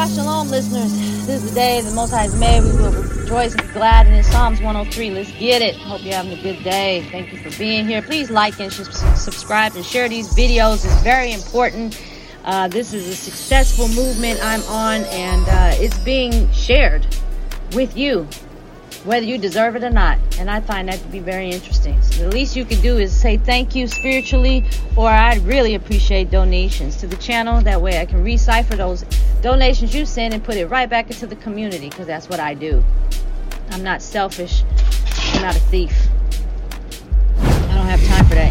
Shabbat Shalom, listeners. This is the day the Most High has made. We will rejoice and be glad in. Psalms 103. Let's get it. Hope you're having a good day. Thank you for being here. Please like and subscribe and share these videos. It's very important. Uh, this is a successful movement I'm on, and uh, it's being shared with you whether you deserve it or not. And I find that to be very interesting. So the least you can do is say thank you spiritually, or I'd really appreciate donations to the channel. That way I can recipher those donations you send and put it right back into the community because that's what I do. I'm not selfish, I'm not a thief. I don't have time for that.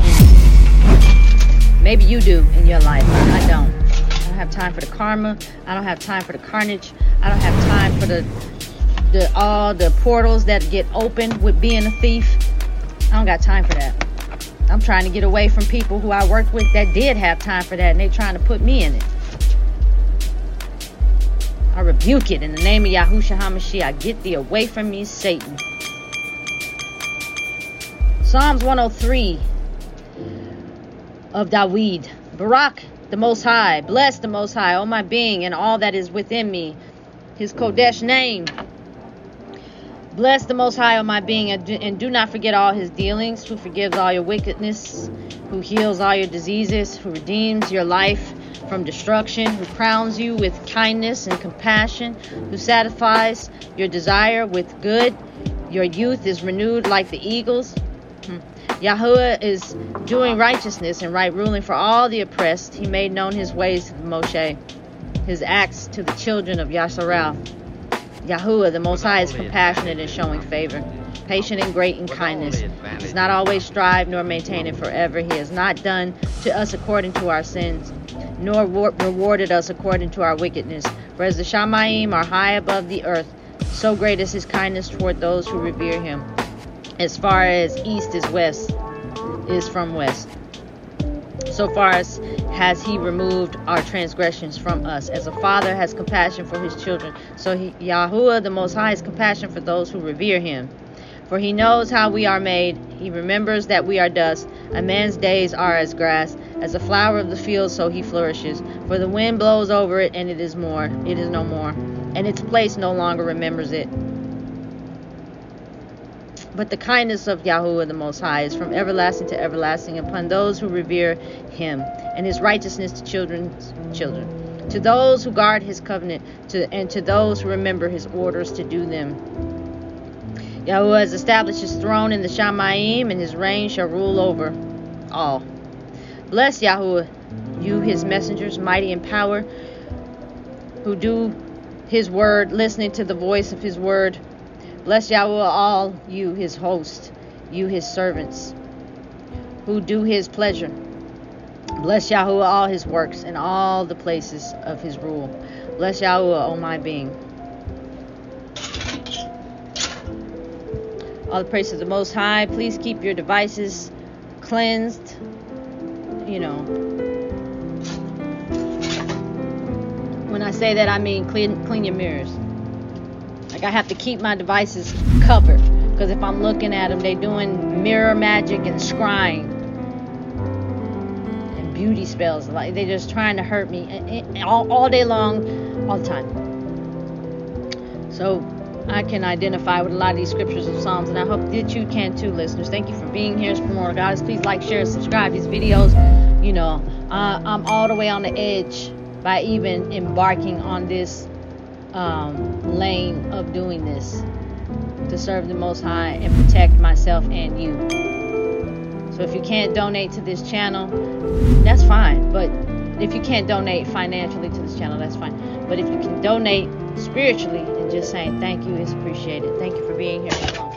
Maybe you do in your life, I don't. I don't have time for the karma. I don't have time for the carnage. I don't have time for the the all the portals that get opened with being a thief. I don't got time for that. I'm trying to get away from people who I worked with that did have time for that, and they trying to put me in it. I rebuke it in the name of Yahushua HaMashiach. Get thee away from me, Satan. Psalms 103 of Dawid. Barak, the Most High. Bless the Most High, O my being, and all that is within me. His Kodesh name. Bless the Most High, O my being, and do not forget all his dealings, who forgives all your wickedness, who heals all your diseases, who redeems your life from destruction, who crowns you with kindness and compassion, who satisfies your desire with good. Your youth is renewed like the eagles. Hmm. Yahweh is doing righteousness and right ruling for all the oppressed. He made known his ways to Moshe, his acts to the children of Yasharal. Yahuwah, the Most High, is compassionate and showing favor, patient and great in kindness. He does not always strive nor maintain it forever. He has not done to us according to our sins, nor rewarded us according to our wickedness. For as the Shamaim are high above the earth, so great is his kindness toward those who revere him. As far as east is west, is from west. So far as has he removed our transgressions from us. As a father has compassion for his children, so he, Yahuwah the Most High has compassion for those who revere him. For he knows how we are made. He remembers that we are dust. A man's days are as grass, as a flower of the field, so he flourishes. For the wind blows over it, and it is more. It is no more, and its place no longer remembers it. But the kindness of Yahuwah the Most High is from everlasting to everlasting upon those who revere him, and his righteousness to children's children. To those who guard his covenant, to, and to those who remember his orders to do them. Yahuwah has established his throne in the Shamaim, and his reign shall rule over all. Bless Yahuwah, you his messengers, mighty in power, who do his word, listening to the voice of his word Bless Yahweh all you his hosts, you his servants, who do his pleasure. Bless Yahweh all his works and all the places of his rule. Bless Yahweh, O my being. All the praise of the Most High. Please keep your devices cleansed. You know. When I say that, I mean clean, clean your mirrors. Like I have to keep my devices covered because if I'm looking at them, they're doing mirror magic and scrying and beauty spells. Like they're just trying to hurt me all, all day long, all the time. So I can identify with a lot of these scriptures and psalms, and I hope that you can too, listeners. Thank you for being here. For more, guys, please like, share, subscribe these videos. You know, uh, I'm all the way on the edge by even embarking on this um, lane of doing this to serve the Most High and protect myself and you. So if you can't donate to this channel, that's fine. But if you can't donate financially to this channel, that's fine. But if you can donate spiritually and just saying thank you is appreciated. Thank you for being here.